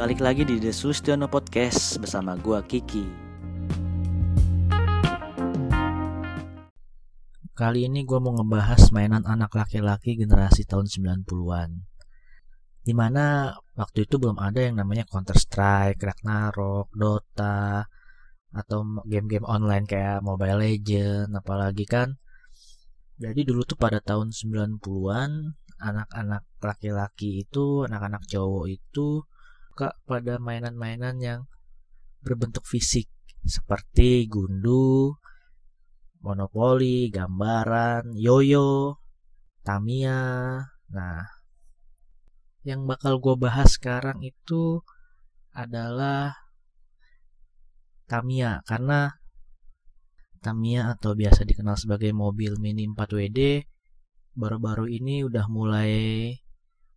Balik lagi di The Sulistiono Podcast bersama gua Kiki. Kali ini gua mau ngebahas mainan anak laki-laki generasi tahun 90-an. Di mana waktu itu belum ada yang namanya Counter Strike, Ragnarok, Dota, atau game-game online kayak Mobile Legend, apalagi kan. Jadi dulu tuh pada tahun 90-an, anak-anak laki-laki itu, anak-anak cowok itu suka pada mainan-mainan yang berbentuk fisik seperti gundu, monopoli, gambaran, yoyo, Tamiya. Nah, yang bakal gue bahas sekarang itu adalah Tamiya karena Tamiya atau biasa dikenal sebagai mobil mini 4WD baru-baru ini udah mulai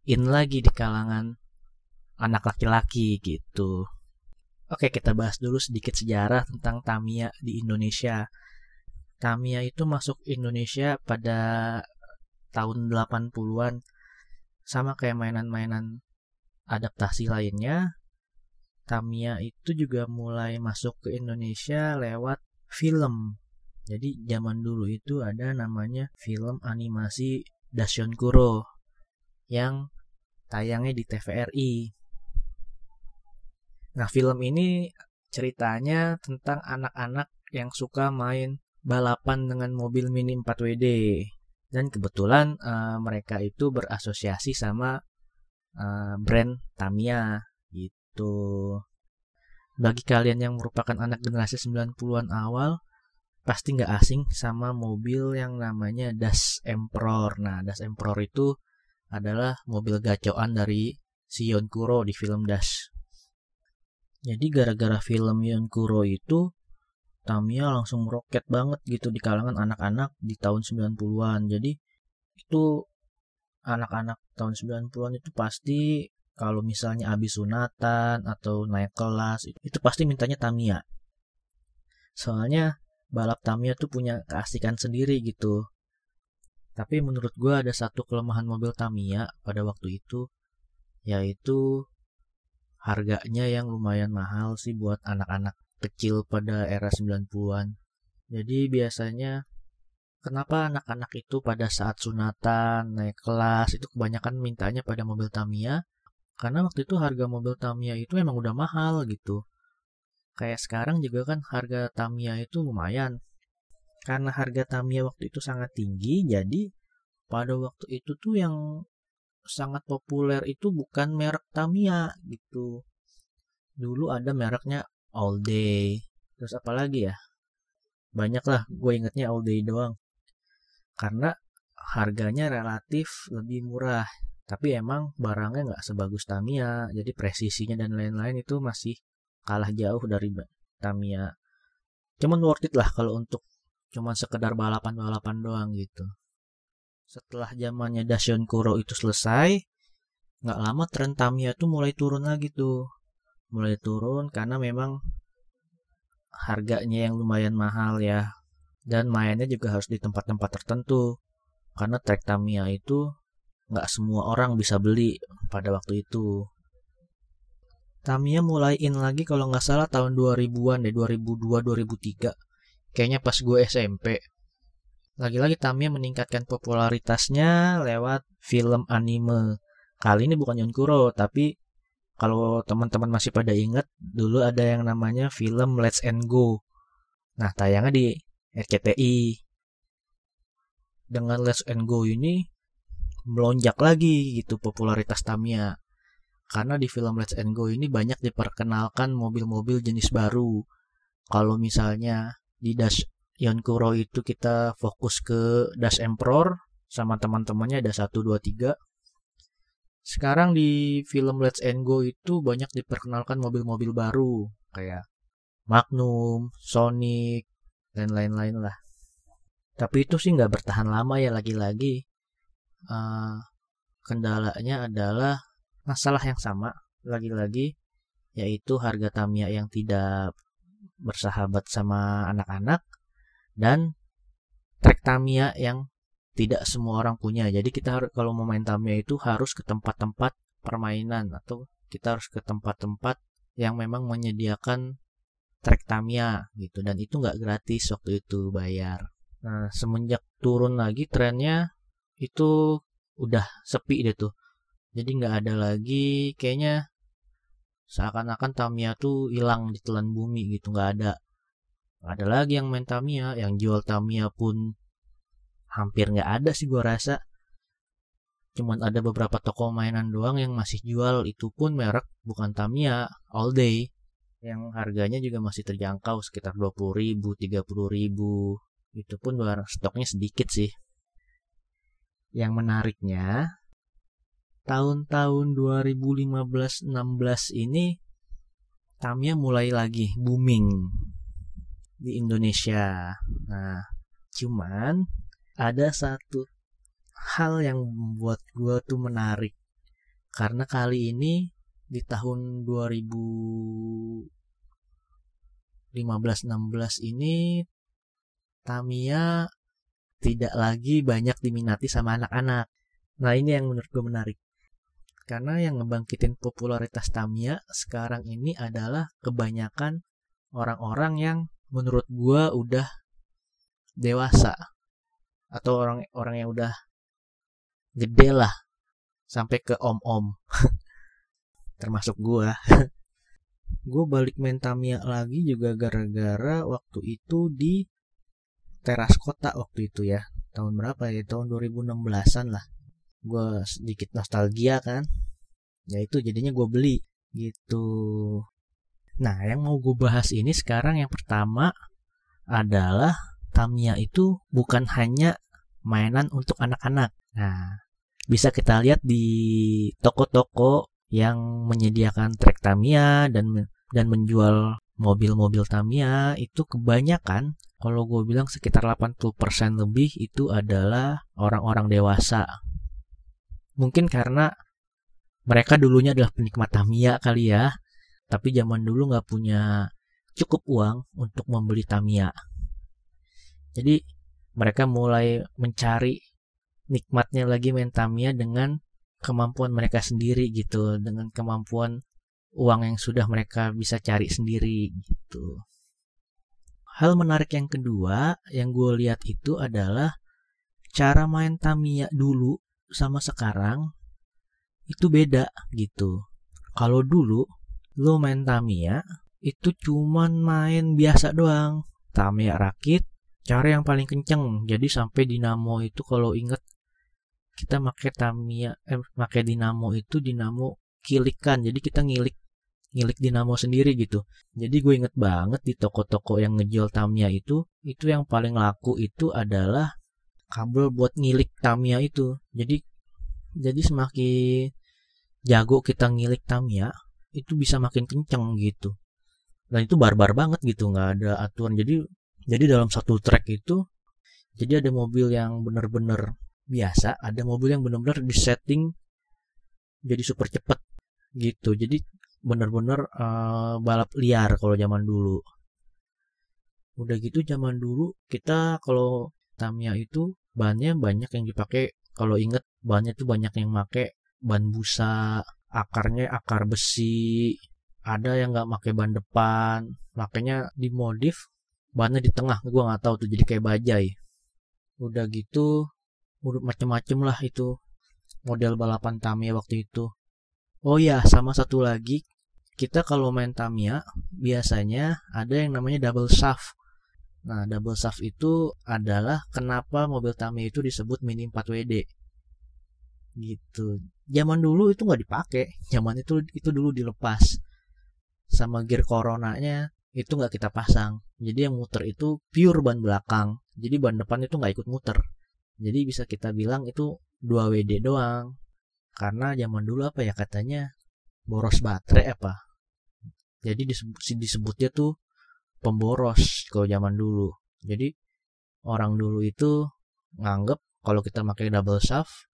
in lagi di kalangan anak laki-laki gitu. Oke, kita bahas dulu sedikit sejarah tentang Tamiya di Indonesia. Tamiya itu masuk Indonesia pada tahun 80-an sama kayak mainan-mainan adaptasi lainnya. Tamiya itu juga mulai masuk ke Indonesia lewat film. Jadi zaman dulu itu ada namanya film animasi Dasion Kuro yang tayangnya di TVRI. Nah, film ini ceritanya tentang anak-anak yang suka main balapan dengan mobil mini 4WD. Dan kebetulan uh, mereka itu berasosiasi sama uh, brand Tamiya gitu. Bagi kalian yang merupakan anak generasi 90-an awal, pasti nggak asing sama mobil yang namanya Das Emperor. Nah, Das Emperor itu adalah mobil gacoan dari si Kuro di film Das. Jadi gara-gara film Yonkuro itu Tamiya langsung meroket banget gitu di kalangan anak-anak di tahun 90-an. Jadi itu anak-anak tahun 90-an itu pasti kalau misalnya habis sunatan atau naik kelas itu pasti mintanya Tamiya. Soalnya balap Tamiya tuh punya keasikan sendiri gitu. Tapi menurut gue ada satu kelemahan mobil Tamiya pada waktu itu yaitu harganya yang lumayan mahal sih buat anak-anak kecil pada era 90-an. Jadi biasanya kenapa anak-anak itu pada saat sunatan, naik kelas itu kebanyakan mintanya pada mobil Tamiya? Karena waktu itu harga mobil Tamiya itu emang udah mahal gitu. Kayak sekarang juga kan harga Tamiya itu lumayan. Karena harga Tamiya waktu itu sangat tinggi, jadi pada waktu itu tuh yang sangat populer itu bukan merek Tamiya gitu. Dulu ada mereknya All Day. Terus apa lagi ya? Banyak lah, gue ingetnya All Day doang. Karena harganya relatif lebih murah. Tapi emang barangnya nggak sebagus Tamiya. Jadi presisinya dan lain-lain itu masih kalah jauh dari Tamiya. Cuman worth it lah kalau untuk cuman sekedar balapan-balapan doang gitu setelah zamannya Dasion Kuro itu selesai nggak lama tren Tamiya tuh mulai turun lagi tuh. Mulai turun karena memang harganya yang lumayan mahal ya. Dan mainnya juga harus di tempat-tempat tertentu. Karena trek Tamiya itu nggak semua orang bisa beli pada waktu itu. Tamiya mulai in lagi kalau nggak salah tahun 2000-an deh 2002 2003 kayaknya pas gue SMP lagi-lagi Tamiya meningkatkan popularitasnya lewat film anime. Kali ini bukan Yonkuro, tapi kalau teman-teman masih pada ingat, dulu ada yang namanya film Let's and Go. Nah, tayangnya di RCTI. Dengan Let's and Go ini melonjak lagi gitu popularitas Tamiya. Karena di film Let's and Go ini banyak diperkenalkan mobil-mobil jenis baru. Kalau misalnya di Dash Yonkuro itu kita fokus ke Das Emperor sama teman-temannya ada 1 2 3. Sekarang di film Let's and Go itu banyak diperkenalkan mobil-mobil baru kayak Magnum, Sonic, dan lain-lain lah. Tapi itu sih nggak bertahan lama ya lagi-lagi. Uh, kendalanya adalah masalah yang sama lagi-lagi yaitu harga Tamiya yang tidak bersahabat sama anak-anak dan track Tamiya yang tidak semua orang punya. Jadi kita harus kalau mau main Tamiya itu harus ke tempat-tempat permainan atau kita harus ke tempat-tempat yang memang menyediakan trek Tamiya gitu dan itu nggak gratis waktu itu bayar. Nah semenjak turun lagi trennya itu udah sepi deh tuh. Jadi nggak ada lagi kayaknya seakan-akan Tamiya tuh hilang di telan bumi gitu nggak ada. Ada lagi yang main Tamiya, yang jual Tamiya pun hampir nggak ada sih gua rasa. Cuman ada beberapa toko mainan doang yang masih jual itu pun merek bukan Tamiya all day. Yang harganya juga masih terjangkau sekitar 20 ribu 30 ribu. Itu pun barang stoknya sedikit sih. Yang menariknya tahun-tahun 2015-16 ini Tamiya mulai lagi booming di Indonesia nah cuman ada satu hal yang membuat gue tuh menarik karena kali ini di tahun 2015-16 ini Tamiya tidak lagi banyak diminati sama anak-anak. Nah ini yang menurut gue menarik. Karena yang ngebangkitin popularitas Tamiya sekarang ini adalah kebanyakan orang-orang yang menurut gue udah dewasa atau orang-orang yang udah gede lah sampai ke om-om. Termasuk gua. Gue balik main Tamiya lagi juga gara-gara waktu itu di teras kota waktu itu ya. Tahun berapa ya? Tahun 2016an lah. Gue sedikit nostalgia kan. Ya itu jadinya gue beli gitu nah yang mau gue bahas ini sekarang yang pertama adalah Tamiya itu bukan hanya mainan untuk anak-anak nah bisa kita lihat di toko-toko yang menyediakan trek Tamiya dan dan menjual mobil-mobil Tamiya itu kebanyakan kalau gue bilang sekitar 80% lebih itu adalah orang-orang dewasa. Mungkin karena mereka dulunya adalah penikmat Tamiya kali ya, tapi zaman dulu nggak punya cukup uang untuk membeli Tamiya. Jadi mereka mulai mencari nikmatnya lagi main Tamiya dengan kemampuan mereka sendiri gitu dengan kemampuan uang yang sudah mereka bisa cari sendiri gitu hal menarik yang kedua yang gue lihat itu adalah cara main Tamiya dulu sama sekarang itu beda gitu kalau dulu lo main Tamiya itu cuman main biasa doang. Tamiya rakit cara yang paling kenceng. Jadi sampai dinamo itu kalau inget kita pakai Tamiya eh pakai dinamo itu dinamo kilikan. Jadi kita ngilik ngilik dinamo sendiri gitu. Jadi gue inget banget di toko-toko yang ngejual Tamiya itu itu yang paling laku itu adalah kabel buat ngilik Tamiya itu. Jadi jadi semakin jago kita ngilik Tamiya itu bisa makin kenceng gitu. Dan itu barbar banget gitu nggak ada aturan. Jadi jadi dalam satu track itu jadi ada mobil yang bener-bener biasa ada mobil yang bener-bener disetting jadi super cepet gitu. Jadi bener-bener uh, balap liar kalau zaman dulu. Udah gitu zaman dulu kita kalau Tamiya itu bannya banyak yang dipakai. Kalau inget bannya tuh banyak yang make ban busa akarnya akar besi. Ada yang nggak pakai ban depan. Makanya dimodif bannya di tengah. Gue nggak tahu tuh jadi kayak bajai. Udah gitu udah macem-macem lah itu model balapan Tamiya waktu itu. Oh ya sama satu lagi. Kita kalau main Tamiya biasanya ada yang namanya double shaft. Nah double shaft itu adalah kenapa mobil Tamiya itu disebut mini 4WD gitu. Zaman dulu itu nggak dipakai. Zaman itu itu dulu dilepas sama gear coronanya itu nggak kita pasang. Jadi yang muter itu pure ban belakang. Jadi ban depan itu nggak ikut muter. Jadi bisa kita bilang itu 2 WD doang. Karena zaman dulu apa ya katanya? Boros baterai apa? Jadi disebut, disebutnya tuh pemboros kalau zaman dulu. Jadi orang dulu itu nganggep kalau kita pakai double shaft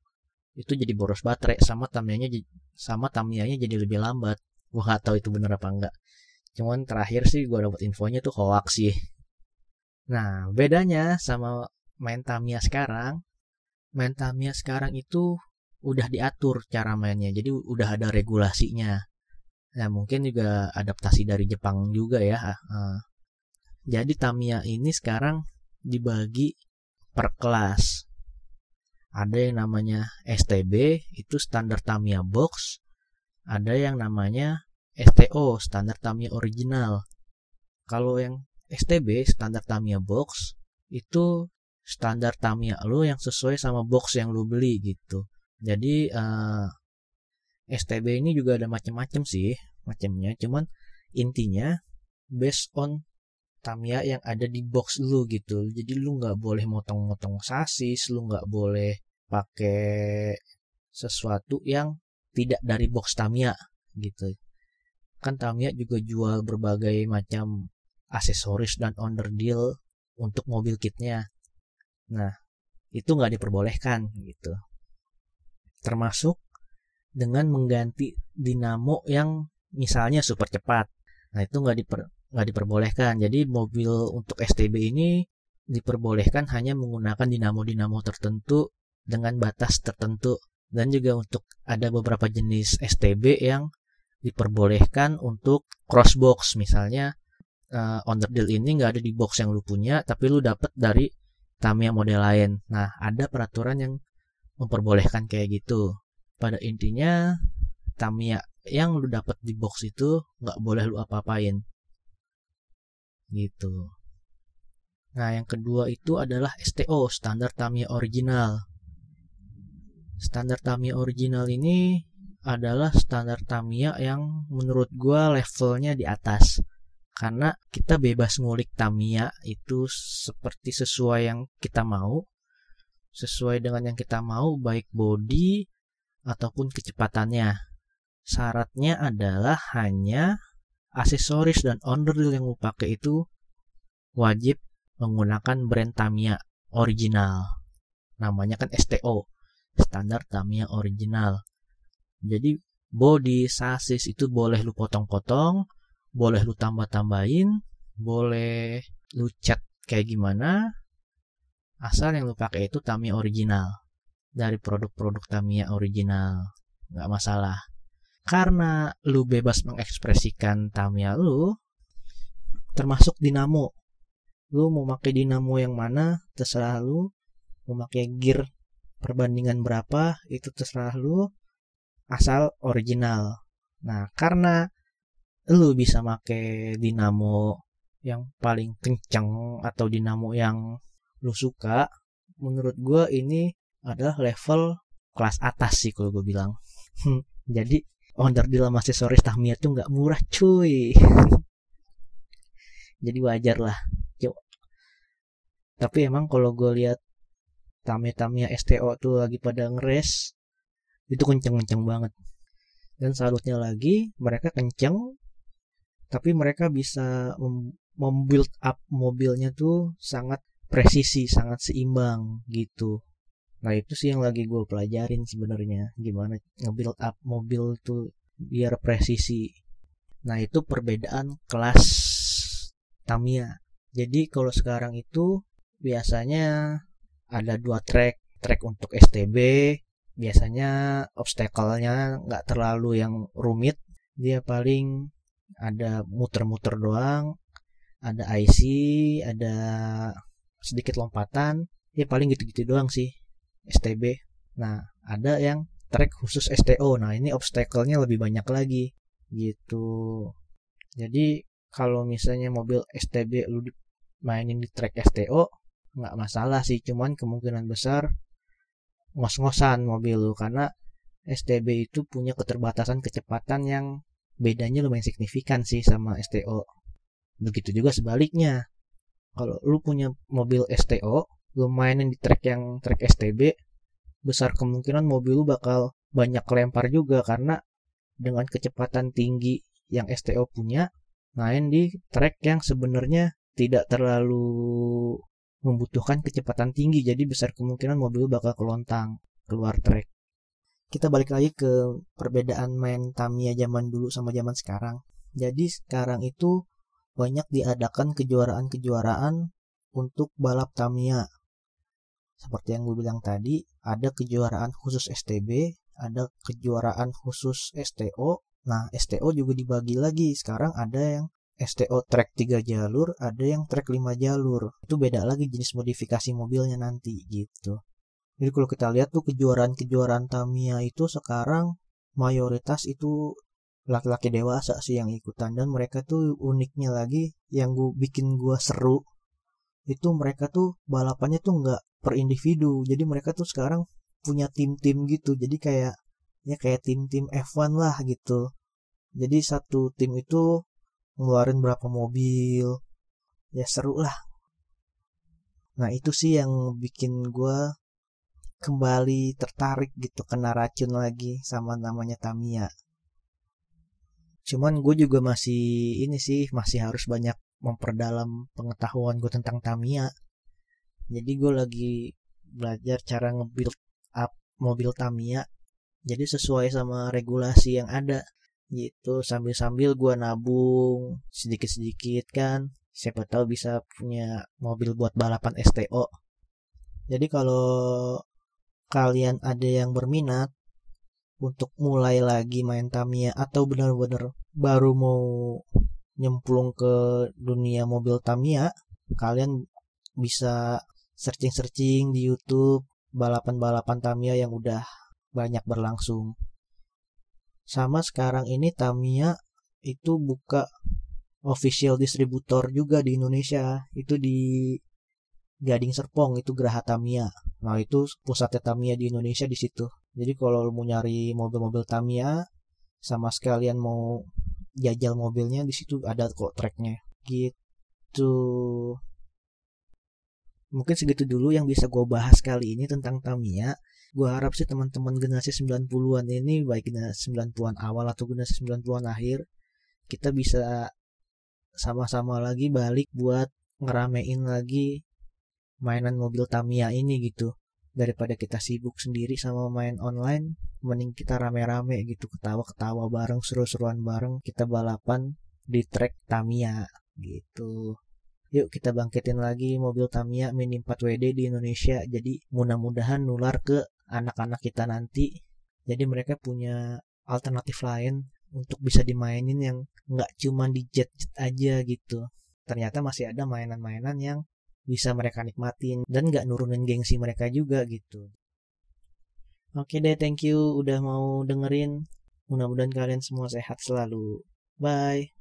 itu jadi boros baterai sama tamianya sama tamianya jadi lebih lambat gua nggak tahu itu bener apa enggak cuman terakhir sih gue dapat infonya tuh hoax sih nah bedanya sama main Tamiya sekarang main Tamiya sekarang itu udah diatur cara mainnya jadi udah ada regulasinya Nah, mungkin juga adaptasi dari Jepang juga ya. Jadi Tamiya ini sekarang dibagi per kelas. Ada yang namanya STB, itu standar Tamiya box. Ada yang namanya STO, standar Tamiya original. Kalau yang STB, standar Tamiya box, itu standar Tamiya lo yang sesuai sama box yang lo beli gitu. Jadi uh, eh, STB ini juga ada macam-macam sih, macamnya. Cuman intinya based on Tamiya yang ada di box lu gitu. Jadi lu nggak boleh motong-motong sasis, lu nggak boleh pakai sesuatu yang tidak dari box Tamiya gitu. Kan Tamiya juga jual berbagai macam aksesoris dan underdeal untuk mobil kitnya. Nah, itu nggak diperbolehkan gitu. Termasuk dengan mengganti dinamo yang misalnya super cepat. Nah, itu nggak diper, nggak diperbolehkan. Jadi mobil untuk STB ini diperbolehkan hanya menggunakan dinamo-dinamo tertentu dengan batas tertentu. Dan juga untuk ada beberapa jenis STB yang diperbolehkan untuk crossbox misalnya uh, on the deal ini nggak ada di box yang lu punya tapi lu dapat dari Tamiya model lain. Nah ada peraturan yang memperbolehkan kayak gitu. Pada intinya Tamiya yang lu dapat di box itu nggak boleh lu apa-apain gitu. Nah, yang kedua itu adalah STO, standar Tamiya original. Standar Tamiya original ini adalah standar Tamiya yang menurut gua levelnya di atas. Karena kita bebas ngulik Tamiya itu seperti sesuai yang kita mau, sesuai dengan yang kita mau baik body ataupun kecepatannya. Syaratnya adalah hanya aksesoris dan underdeal yang lu pakai itu wajib menggunakan brand Tamiya original. Namanya kan STO, standar Tamiya original. Jadi body, sasis itu boleh lu potong-potong, boleh lu tambah-tambahin, boleh lu cat kayak gimana, asal yang lu pakai itu Tamiya original dari produk-produk Tamiya original nggak masalah karena lu bebas mengekspresikan Tamiya lu termasuk dinamo. Lu mau pakai dinamo yang mana terserah lu. Mau pakai gear perbandingan berapa itu terserah lu. Asal original. Nah karena lu bisa pakai dinamo yang paling kencang atau dinamo yang lu suka menurut gue ini adalah level kelas atas sih kalau gue bilang. Jadi onder di dalam aksesoris Tamiya tuh nggak murah cuy. Jadi wajar lah. Yuk. tapi emang kalau gue lihat Tamiya Tamiya STO tuh lagi pada ngeres itu kenceng-kenceng banget. Dan salutnya lagi mereka kenceng tapi mereka bisa membuild up mobilnya tuh sangat presisi sangat seimbang gitu Nah itu sih yang lagi gue pelajarin sebenarnya gimana nge-build up mobil tuh biar presisi. Nah itu perbedaan kelas Tamiya. Jadi kalau sekarang itu biasanya ada dua track, track untuk STB, biasanya obstacle-nya nggak terlalu yang rumit, dia paling ada muter-muter doang, ada IC, ada sedikit lompatan, ya paling gitu-gitu doang sih STB. Nah, ada yang track khusus STO. Nah, ini obstacle-nya lebih banyak lagi gitu. Jadi kalau misalnya mobil STB lu mainin di track STO nggak masalah sih, cuman kemungkinan besar ngos-ngosan mobil lu karena STB itu punya keterbatasan kecepatan yang bedanya lumayan signifikan sih sama STO. Begitu juga sebaliknya. Kalau lu punya mobil STO, lu mainin di track yang track STB besar kemungkinan mobil lu bakal banyak lempar juga karena dengan kecepatan tinggi yang STO punya main di track yang sebenarnya tidak terlalu membutuhkan kecepatan tinggi. Jadi besar kemungkinan mobil bakal kelontang keluar track. Kita balik lagi ke perbedaan main Tamiya zaman dulu sama zaman sekarang. Jadi sekarang itu banyak diadakan kejuaraan-kejuaraan untuk balap Tamiya seperti yang gue bilang tadi, ada kejuaraan khusus STB, ada kejuaraan khusus STO, Nah, STO juga dibagi lagi. Sekarang ada yang STO track 3 jalur, ada yang track 5 jalur. Itu beda lagi jenis modifikasi mobilnya nanti gitu. Jadi kalau kita lihat tuh kejuaraan-kejuaraan Tamiya itu sekarang mayoritas itu laki-laki dewasa sih yang ikutan dan mereka tuh uniknya lagi yang gue bikin gue seru itu mereka tuh balapannya tuh nggak per individu. Jadi mereka tuh sekarang punya tim-tim gitu. Jadi kayak ya kayak tim-tim F1 lah gitu. Jadi satu tim itu ngeluarin berapa mobil ya seru lah. Nah itu sih yang bikin gue kembali tertarik gitu kena racun lagi sama namanya Tamiya. Cuman gue juga masih ini sih masih harus banyak memperdalam pengetahuan gue tentang Tamiya jadi gue lagi belajar cara nge-build up mobil Tamiya. Jadi sesuai sama regulasi yang ada. Gitu sambil-sambil gue nabung sedikit-sedikit kan. Siapa tahu bisa punya mobil buat balapan STO jadi kalau kalian ada yang berminat untuk mulai lagi main Tamiya atau benar-benar baru mau nyemplung ke dunia mobil Tamiya kalian bisa searching-searching di YouTube balapan-balapan Tamiya yang udah banyak berlangsung. Sama sekarang ini Tamiya itu buka official distributor juga di Indonesia. Itu di Gading Serpong itu Geraha Tamiya. Nah itu pusatnya Tamiya di Indonesia di situ. Jadi kalau mau nyari mobil-mobil Tamiya sama sekalian mau jajal mobilnya di situ ada kok tracknya. Gitu mungkin segitu dulu yang bisa gue bahas kali ini tentang Tamiya. Gue harap sih teman-teman generasi 90-an ini baik generasi 90-an awal atau generasi 90-an akhir kita bisa sama-sama lagi balik buat ngeramein lagi mainan mobil Tamiya ini gitu. Daripada kita sibuk sendiri sama main online mending kita rame-rame gitu ketawa-ketawa bareng seru-seruan bareng kita balapan di track Tamiya gitu yuk kita bangkitin lagi mobil Tamiya Mini 4WD di Indonesia. Jadi mudah-mudahan nular ke anak-anak kita nanti. Jadi mereka punya alternatif lain untuk bisa dimainin yang nggak cuma di jet, jet aja gitu. Ternyata masih ada mainan-mainan yang bisa mereka nikmatin dan nggak nurunin gengsi mereka juga gitu. Oke deh thank you udah mau dengerin. Mudah-mudahan kalian semua sehat selalu. Bye